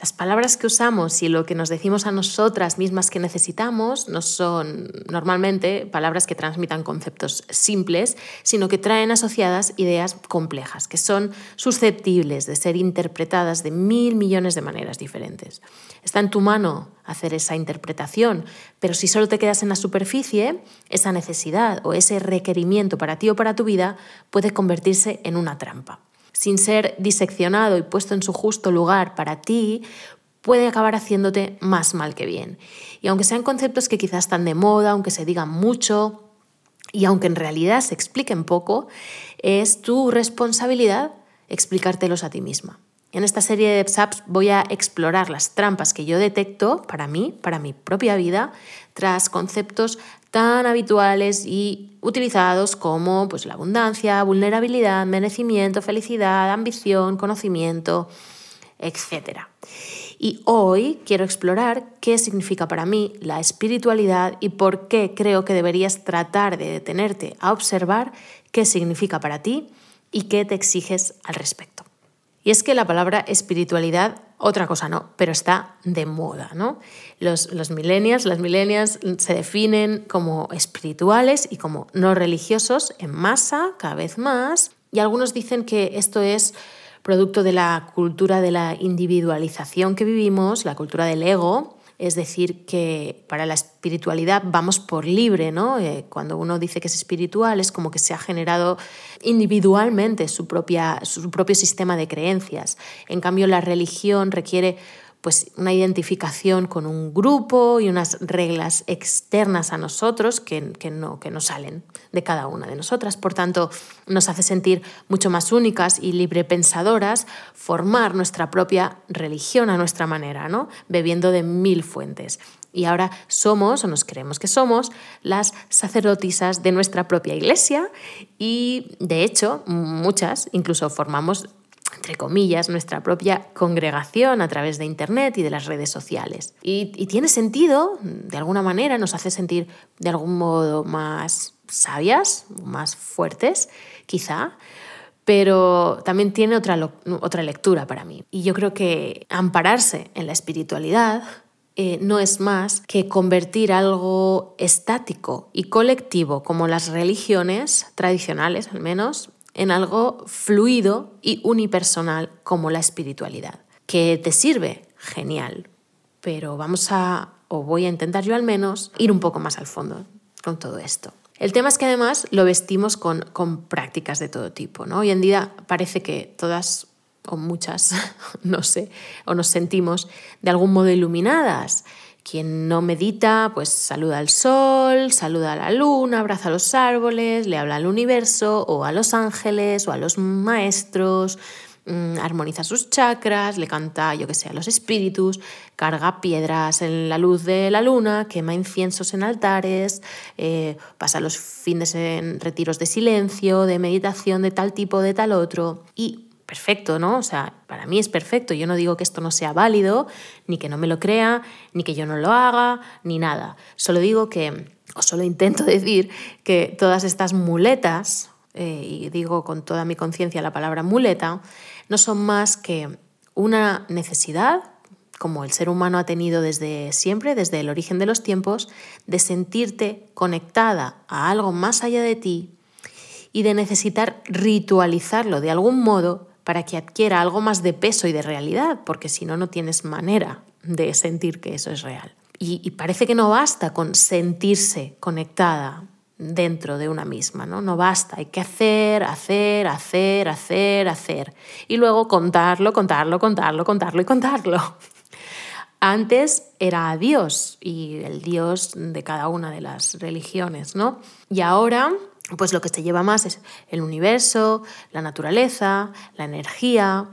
Las palabras que usamos y lo que nos decimos a nosotras mismas que necesitamos no son normalmente palabras que transmitan conceptos simples, sino que traen asociadas ideas complejas, que son susceptibles de ser interpretadas de mil millones de maneras diferentes. Está en tu mano hacer esa interpretación, pero si solo te quedas en la superficie, esa necesidad o ese requerimiento para ti o para tu vida puede convertirse en una trampa sin ser diseccionado y puesto en su justo lugar para ti, puede acabar haciéndote más mal que bien. Y aunque sean conceptos que quizás están de moda, aunque se digan mucho y aunque en realidad se expliquen poco, es tu responsabilidad explicártelos a ti misma. En esta serie de PSAPs voy a explorar las trampas que yo detecto para mí, para mi propia vida, tras conceptos tan habituales y utilizados como pues, la abundancia, vulnerabilidad, merecimiento, felicidad, ambición, conocimiento, etc. Y hoy quiero explorar qué significa para mí la espiritualidad y por qué creo que deberías tratar de detenerte a observar qué significa para ti y qué te exiges al respecto. Y es que la palabra espiritualidad, otra cosa no, pero está de moda, ¿no? Los, los millennials, las millennials se definen como espirituales y como no religiosos en masa, cada vez más, y algunos dicen que esto es producto de la cultura de la individualización que vivimos, la cultura del ego, es decir, que para la espiritualidad vamos por libre, ¿no? Eh, cuando uno dice que es espiritual es como que se ha generado individualmente su, propia, su propio sistema de creencias. En cambio, la religión requiere pues una identificación con un grupo y unas reglas externas a nosotros que, que, no, que no salen de cada una de nosotras. Por tanto, nos hace sentir mucho más únicas y librepensadoras formar nuestra propia religión a nuestra manera, ¿no? bebiendo de mil fuentes. Y ahora somos, o nos creemos que somos, las sacerdotisas de nuestra propia iglesia y, de hecho, muchas incluso formamos entre comillas, nuestra propia congregación a través de Internet y de las redes sociales. Y, tiene sentido, de alguna manera, nos hace sentir de algún modo más sabias, más fuertes, quizá, pero también tiene otra, otra lectura para mí. Y yo creo que ampararse en la espiritualidad eh, no es más que convertir algo estático y colectivo, como las religiones tradicionales al menos, en algo fluido y unipersonal como la espiritualidad. ¿Que te sirve? Genial. Pero vamos a, o voy a intentar yo al menos, ir un poco más al fondo con todo esto. El tema es que además lo vestimos con, con prácticas de todo tipo. ¿no? Hoy en día parece que todas o muchas, no sé, o nos sentimos de algún modo iluminadas quien no medita, pues saluda al sol, saluda a la luna, abraza a los árboles, le habla al universo o a los ángeles o a los maestros, mm, armoniza sus chakras, le canta, yo que sé, a los espíritus, carga piedras en la luz de la luna, quema inciensos en altares, eh, pasa los fines en retiros de silencio, de meditación de tal tipo, de tal otro. Y perfecto, ¿no? O sea, para mí es perfecto. Yo no digo que esto no sea válido, ni que no me lo crea, ni que yo no lo haga, ni nada. Solo digo que, o solo intento decir que todas estas muletas, eh, y digo con toda mi conciencia la palabra muleta, no son más que una necesidad, como el ser humano ha tenido desde siempre, desde el origen de los tiempos, de sentirte conectada a algo más allá de ti y de necesitar ritualizarlo de algún modo para que adquiera algo más de peso y de realidad, porque si no, no tienes manera de sentir que eso es real. Y, parece que no basta con sentirse conectada dentro de una misma, ¿no? No basta, hay que hacer, hacer, hacer, hacer, hacer. Y luego contarlo, contarlo, contarlo, contarlo y contarlo. Antes era Dios y el Dios de cada una de las religiones, ¿no? Y ahora pues lo que se lleva más es el universo, la naturaleza, la energía.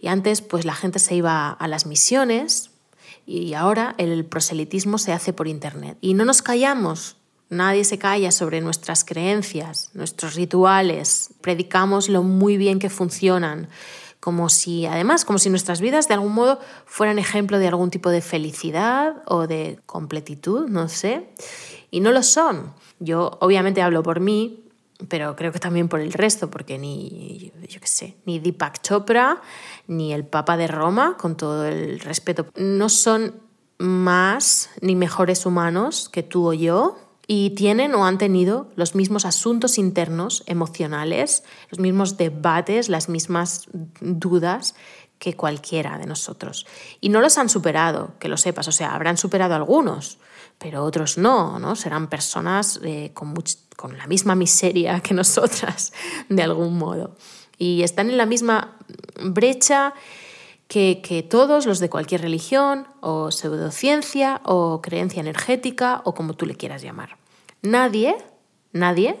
Y antes pues la gente se iba a las misiones y ahora el proselitismo se hace por internet. Y no nos callamos, nadie se calla sobre nuestras creencias, nuestros rituales, predicamos lo muy bien que funcionan, como si además, como si nuestras vidas de algún modo fueran ejemplo de algún tipo de felicidad o de completitud, no sé. Y no lo son. Yo obviamente hablo por mí pero creo que también por el resto, porque ni, yo qué sé, ni Deepak Chopra, ni el Papa de Roma, con todo el respeto, no son más ni mejores humanos que tú o yo, y tienen o han tenido los mismos asuntos internos, emocionales, los mismos debates, las mismas dudas que cualquiera de nosotros. Y no los han superado, que lo sepas, o sea, habrán superado algunos, pero otros no, ¿no? Serán personas eh, con, con la misma miseria que nosotras, de algún modo. Y están en la misma brecha que, que, todos los de cualquier religión o pseudociencia o creencia energética o como tú le quieras llamar. Nadie, nadie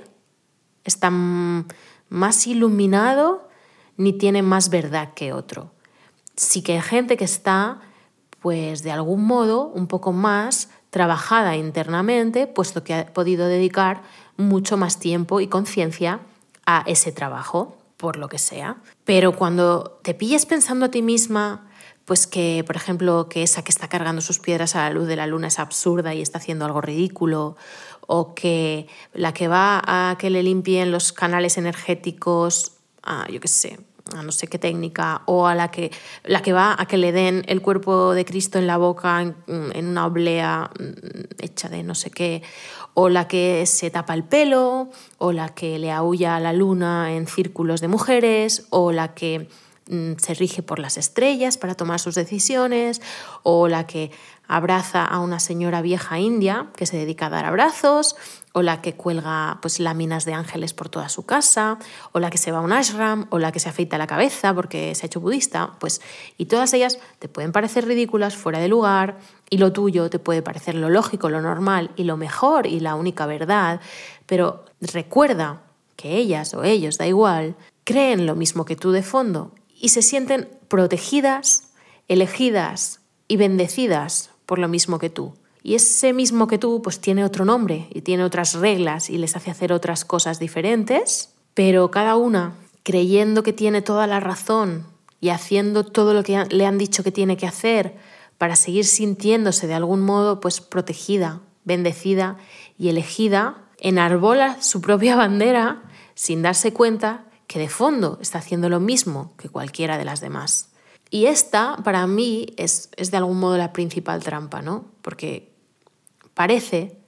está más iluminado ni tiene más verdad que otro. Sí que hay gente que está, pues de algún modo, un poco más trabajada internamente, puesto que ha podido dedicar mucho más tiempo y conciencia a ese trabajo, por lo que sea. Pero cuando te pilles pensando a ti misma, pues que, por ejemplo, que esa que está cargando sus piedras a la luz de la luna es absurda y está haciendo algo ridículo, o que la que va a que le limpien los canales energéticos, a, yo qué sé, a no sé qué técnica, o a la que, la que va a que le den el cuerpo de Cristo en la boca en, en una oblea mm, hecha de no sé qué, o la que se tapa el pelo, o la que le aúlla a la luna en círculos de mujeres, o la que mm, se rige por las estrellas para tomar sus decisiones, o la que abraza a una señora vieja india que se dedica a dar abrazos, o la que cuelga pues, láminas de ángeles por toda su casa, o la que se va a un ashram, o la que se afeita la cabeza porque se ha hecho budista, pues, y todas ellas te pueden parecer ridículas, fuera de lugar, y lo tuyo te puede parecer lo lógico, lo normal y lo mejor y la única verdad, pero recuerda que ellas o ellos, da igual, creen lo mismo que tú de fondo y se sienten protegidas, elegidas y bendecidas por lo mismo que tú. Y ese mismo que tú pues tiene otro nombre y tiene otras reglas y les hace hacer otras cosas diferentes, pero cada una creyendo que tiene toda la razón y haciendo todo lo que le han dicho que tiene que hacer para seguir sintiéndose de algún modo pues protegida, bendecida y elegida, enarbola su propia bandera sin darse cuenta que de fondo está haciendo lo mismo que cualquiera de las demás. Y esta, para mí, es, es de algún modo la principal trampa, ¿no? Porque parece,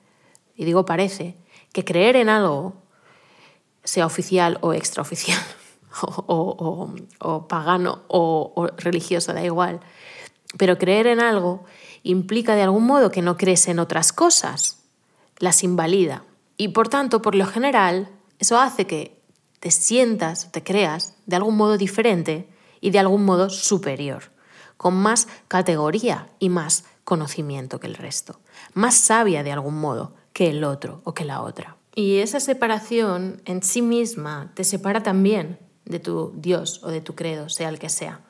y digo parece, que creer en algo, sea oficial o extraoficial, o, pagano o, o, religioso, da igual, pero creer en algo implica de algún modo que no crees en otras cosas, las invalida. Y por tanto, por lo general, eso hace que te sientas, te creas de algún modo diferente y de algún modo superior, con más categoría y más conocimiento que el resto, más sabia de algún modo que el otro o que la otra. Y esa separación en sí misma te separa también de tu Dios o de tu credo, sea el que sea.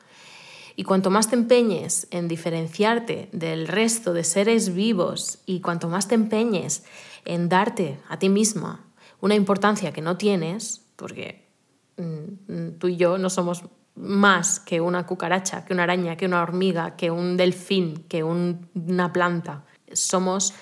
Y cuanto más te empeñes en diferenciarte del resto de seres vivos y cuanto más te empeñes en darte a ti misma una importancia que no tienes, porque mm, tú y yo no somos más que una cucaracha, que una araña, que una hormiga, que un delfín, que una planta. Somos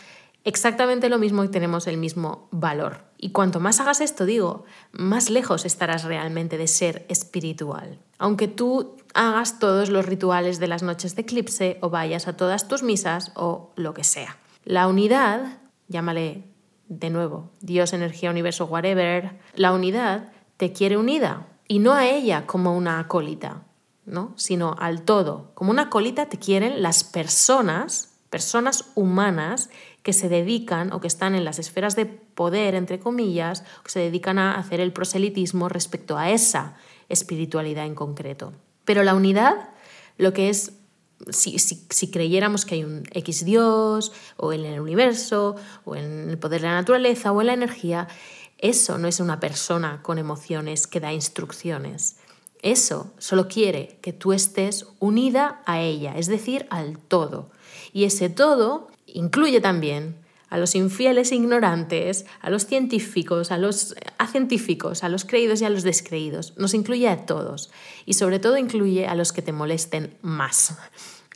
exactamente lo mismo y tenemos el mismo valor. Y cuanto más hagas esto, digo, más lejos estarás realmente de ser espiritual. Aunque tú hagas todos los rituales de las noches de eclipse o vayas a todas tus misas o lo que sea. La unidad, llámale de nuevo Dios, energía, universo, whatever, la unidad te quiere unida y no a ella como una colita, ¿no? sino al todo. Como una colita te quieren las personas, personas humanas que se dedican o que están en las esferas de poder, entre comillas, que se dedican a hacer el proselitismo respecto a esa espiritualidad en concreto. Pero la unidad, lo que es si, si, creyéramos que hay un X Dios, o en el universo, o en el poder de la naturaleza, o en la energía, eso no es una persona con emociones que da instrucciones. Eso solo quiere que tú estés unida a ella, es decir, al todo. Y ese todo incluye también a los infieles e ignorantes, a los científicos, a los acientíficos, a los creídos y a los descreídos. Nos incluye a todos y sobre todo incluye a los que te molesten más.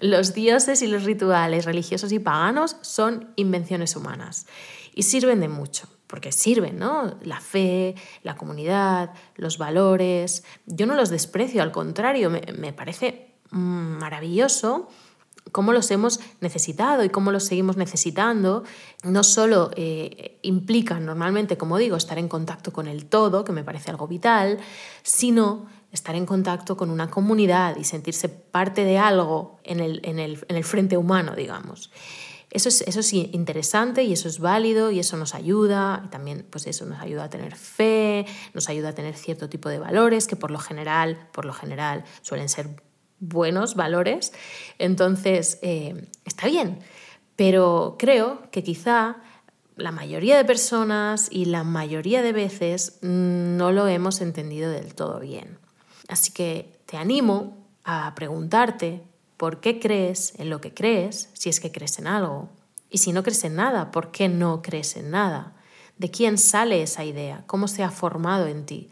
Los dioses y los rituales religiosos y paganos son invenciones humanas y sirven de mucho porque sirven, ¿no? La fe, la comunidad, los valores. Yo no los desprecio, al contrario, me, parece maravilloso cómo los hemos necesitado y cómo los seguimos necesitando, no solo eh, implican normalmente, como digo, estar en contacto con el todo, que me parece algo vital, sino estar en contacto con una comunidad y sentirse parte de algo en el, en el frente humano, digamos. Eso es, eso es interesante y eso es válido y eso nos ayuda, y también pues eso nos ayuda a tener fe, nos ayuda a tener cierto tipo de valores que por lo general, por lo general suelen ser buenos valores. Entonces, eh, está bien, pero creo que quizá la mayoría de personas y la mayoría de veces no lo hemos entendido del todo bien. Así que te animo a preguntarte ¿Por qué crees en lo que crees si es que crees en algo? Y si no crees en nada, ¿por qué no crees en nada? ¿De quién sale esa idea? ¿Cómo se ha formado en ti?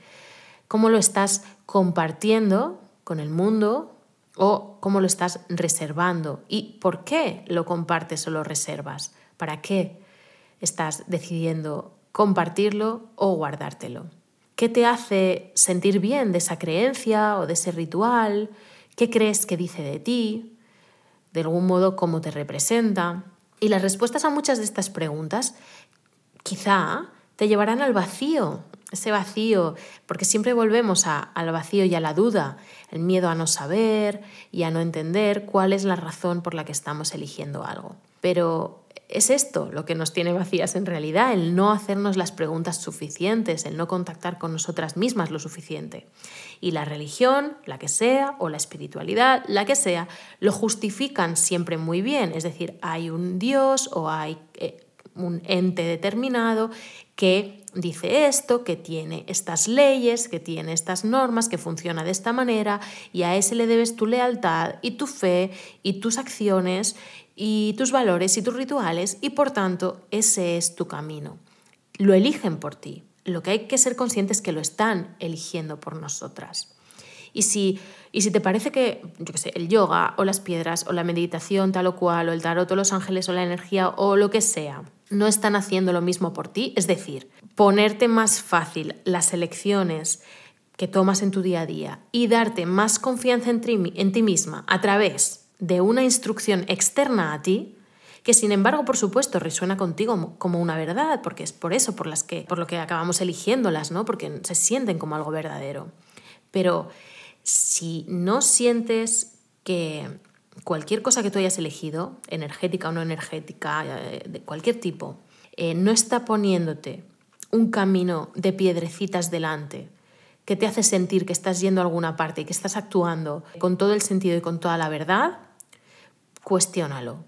¿Cómo lo estás compartiendo con el mundo o cómo lo estás reservando? ¿Y por qué lo compartes o lo reservas? ¿Para qué estás decidiendo compartirlo o guardártelo? ¿Qué te hace sentir bien de esa creencia o de ese ritual? ¿Qué crees que dice de ti? De algún modo, ¿cómo te representa? Y las respuestas a muchas de estas preguntas quizá te llevarán al vacío, ese vacío, porque siempre volvemos al vacío y a la duda, el miedo a no saber y a no entender cuál es la razón por la que estamos eligiendo algo. Pero es esto lo que nos tiene vacías en realidad, el no hacernos las preguntas suficientes, el no contactar con nosotras mismas lo suficiente. Y la religión, la que sea, o la espiritualidad, la que sea, lo justifican siempre muy bien. Es decir, hay un Dios o hay eh, un ente determinado que dice esto, que tiene estas leyes, que tiene estas normas, que funciona de esta manera, y a ese le debes tu lealtad y tu fe y tus acciones y tus valores y tus rituales y por tanto ese es tu camino. Lo eligen por ti. Lo que hay que ser conscientes es que lo están eligiendo por nosotras. Y si, y si te parece que, yo sé, el yoga o las piedras o la meditación tal o cual o el tarot o los ángeles o la energía o lo que sea no están haciendo lo mismo por ti, es decir, ponerte más fácil las elecciones que tomas en tu día a día y darte más confianza en ti, en ti misma a través de una instrucción externa a ti, que sin embargo, por supuesto, resuena contigo como una verdad, porque es por eso, por, las que, por lo que acabamos eligiéndolas, ¿no? porque se sienten como algo verdadero. Pero si no sientes que cualquier cosa que tú hayas elegido, energética o no energética, eh, de cualquier tipo, eh, no está poniéndote un camino de piedrecitas delante, que te hace sentir que estás yendo a alguna parte y que estás actuando con todo el sentido y con toda la verdad, cuestiónalo.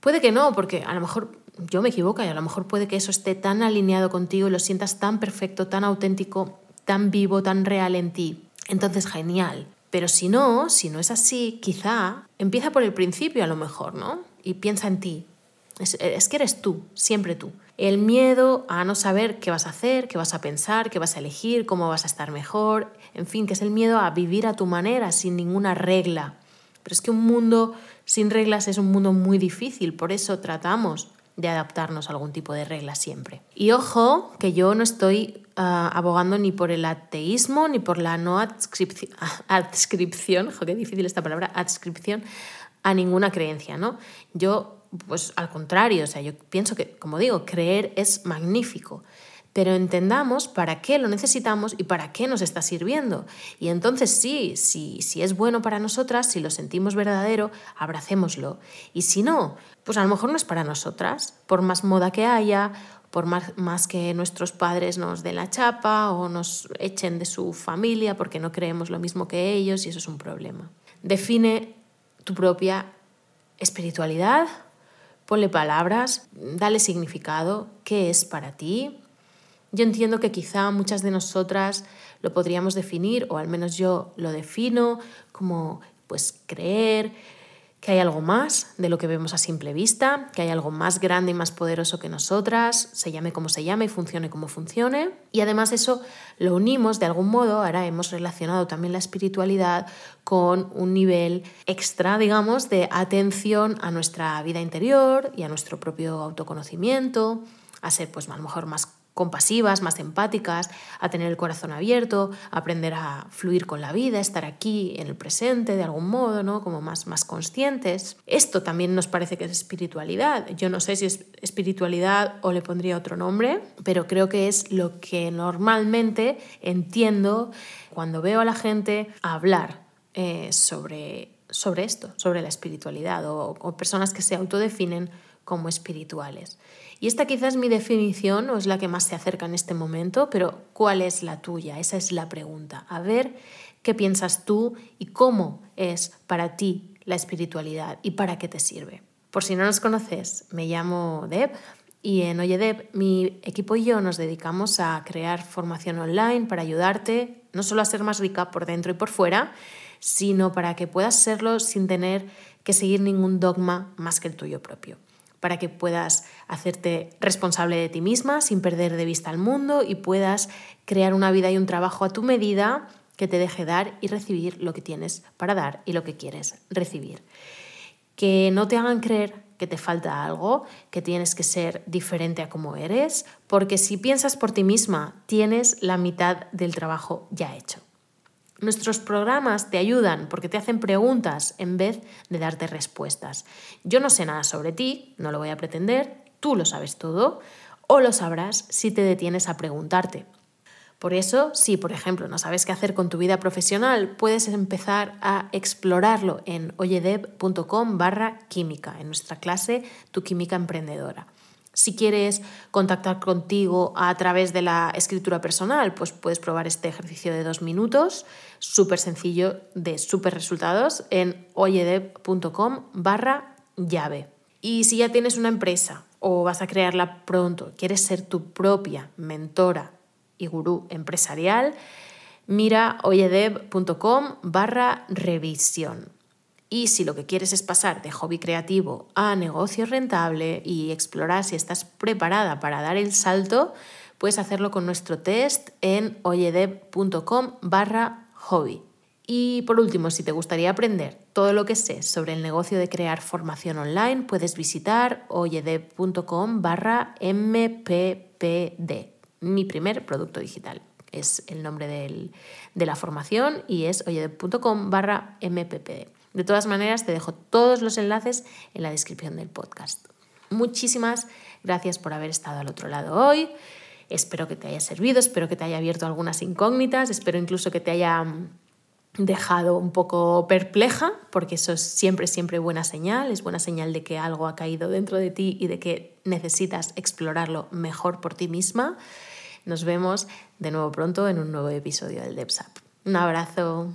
Puede que no, porque a lo mejor yo me equivoco y a lo mejor puede que eso esté tan alineado contigo y lo sientas tan perfecto, tan auténtico, tan vivo, tan real en ti. Entonces, genial. Pero si no, si no es así, quizá empieza por el principio a lo mejor, ¿no? Y piensa en ti. Es, que eres tú, siempre tú. El miedo a no saber qué vas a hacer, qué vas a pensar, qué vas a elegir, cómo vas a estar mejor, en fin, que es el miedo a vivir a tu manera, sin ninguna regla. Pero es que un mundo sin reglas es un mundo muy difícil, por eso tratamos de adaptarnos a algún tipo de regla siempre. Y ojo, que yo no estoy ah, abogando ni por el ateísmo ni por la no adscripción, adscripción, qué difícil esta palabra, adscripción a ninguna creencia, ¿no? Yo, pues al contrario, o sea, yo pienso que, como digo, creer es magnífico pero entendamos para qué lo necesitamos y para qué nos está sirviendo. Y entonces sí, si, si es bueno para nosotras, si lo sentimos verdadero, abracémoslo. Y si no, pues a lo mejor no es para nosotras, por más moda que haya, por más, más que nuestros padres nos den la chapa o nos echen de su familia porque no creemos lo mismo que ellos y eso es un problema. Define tu propia espiritualidad, ponle palabras, dale significado, qué es para ti, yo entiendo que quizá muchas de nosotras lo podríamos definir, o al menos yo lo defino, como pues creer que hay algo más de lo que vemos a simple vista, que hay algo más grande y más poderoso que nosotras, se llame como se llame y funcione como funcione. Y además eso lo unimos de algún modo, ahora hemos relacionado también la espiritualidad con un nivel extra, digamos, de atención a nuestra vida interior y a nuestro propio autoconocimiento, a ser pues a lo mejor más compasivas, más empáticas, a tener el corazón abierto, aprender a fluir con la vida, estar aquí en el presente de algún modo, ¿no? Como más, más conscientes. Esto también nos parece que es espiritualidad. Yo no sé si es espiritualidad o le pondría otro nombre, pero creo que es lo que normalmente entiendo cuando veo a la gente hablar eh, sobre, sobre esto, sobre la espiritualidad o, o personas que se autodefinen como espirituales. Y esta quizás es mi definición o es la que más se acerca en este momento, pero ¿cuál es la tuya? Esa es la pregunta. A ver qué piensas tú y cómo es para ti la espiritualidad y para qué te sirve. Por si no nos conoces, me llamo Deb y en Oye Deb mi equipo y yo nos dedicamos a crear formación online para ayudarte no solo a ser más rica por dentro y por fuera, sino para que puedas serlo sin tener que seguir ningún dogma más que el tuyo propio para que puedas hacerte responsable de ti misma sin perder de vista el mundo y puedas crear una vida y un trabajo a tu medida que te deje dar y recibir lo que tienes para dar y lo que quieres recibir. Que no te hagan creer que te falta algo, que tienes que ser diferente a como eres, porque si piensas por ti misma, tienes la mitad del trabajo ya hecho. Nuestros programas te ayudan porque te hacen preguntas en vez de darte respuestas. Yo no sé nada sobre ti, no lo voy a pretender, tú lo sabes todo, o lo sabrás si te detienes a preguntarte. Por eso, si por ejemplo no sabes qué hacer con tu vida profesional, puedes empezar a explorarlo en oyedev.com barra química, en nuestra clase Tu Química Emprendedora. Si quieres contactar contigo a través de la escritura personal, pues puedes probar este ejercicio de dos minutos, súper sencillo, de súper resultados, en oyedev.com barra llave. Y si ya tienes una empresa o vas a crearla pronto, quieres ser tu propia mentora y gurú empresarial, mira oyedev.com barra revisión. Y si lo que quieres es pasar de hobby creativo a negocio rentable y explorar si estás preparada para dar el salto, puedes hacerlo con nuestro test en oyedev.com barra hobby. Y por último, si te gustaría aprender todo lo que sé sobre el negocio de crear formación online, puedes visitar oyedev.com barra mppd, mi primer producto digital. Es el nombre de la formación y es oyedev.com barra mppd. De todas maneras, te dejo todos los enlaces en la descripción del podcast. Muchísimas gracias por haber estado al otro lado hoy. Espero que te haya servido, espero que te haya abierto algunas incógnitas, espero incluso que te haya mm, dejado un poco perpleja, porque eso es siempre, siempre buena señal, es buena señal de que algo ha caído dentro de ti y de que necesitas explorarlo mejor por ti misma. Nos vemos de nuevo pronto en un nuevo episodio del DevSap. Un abrazo.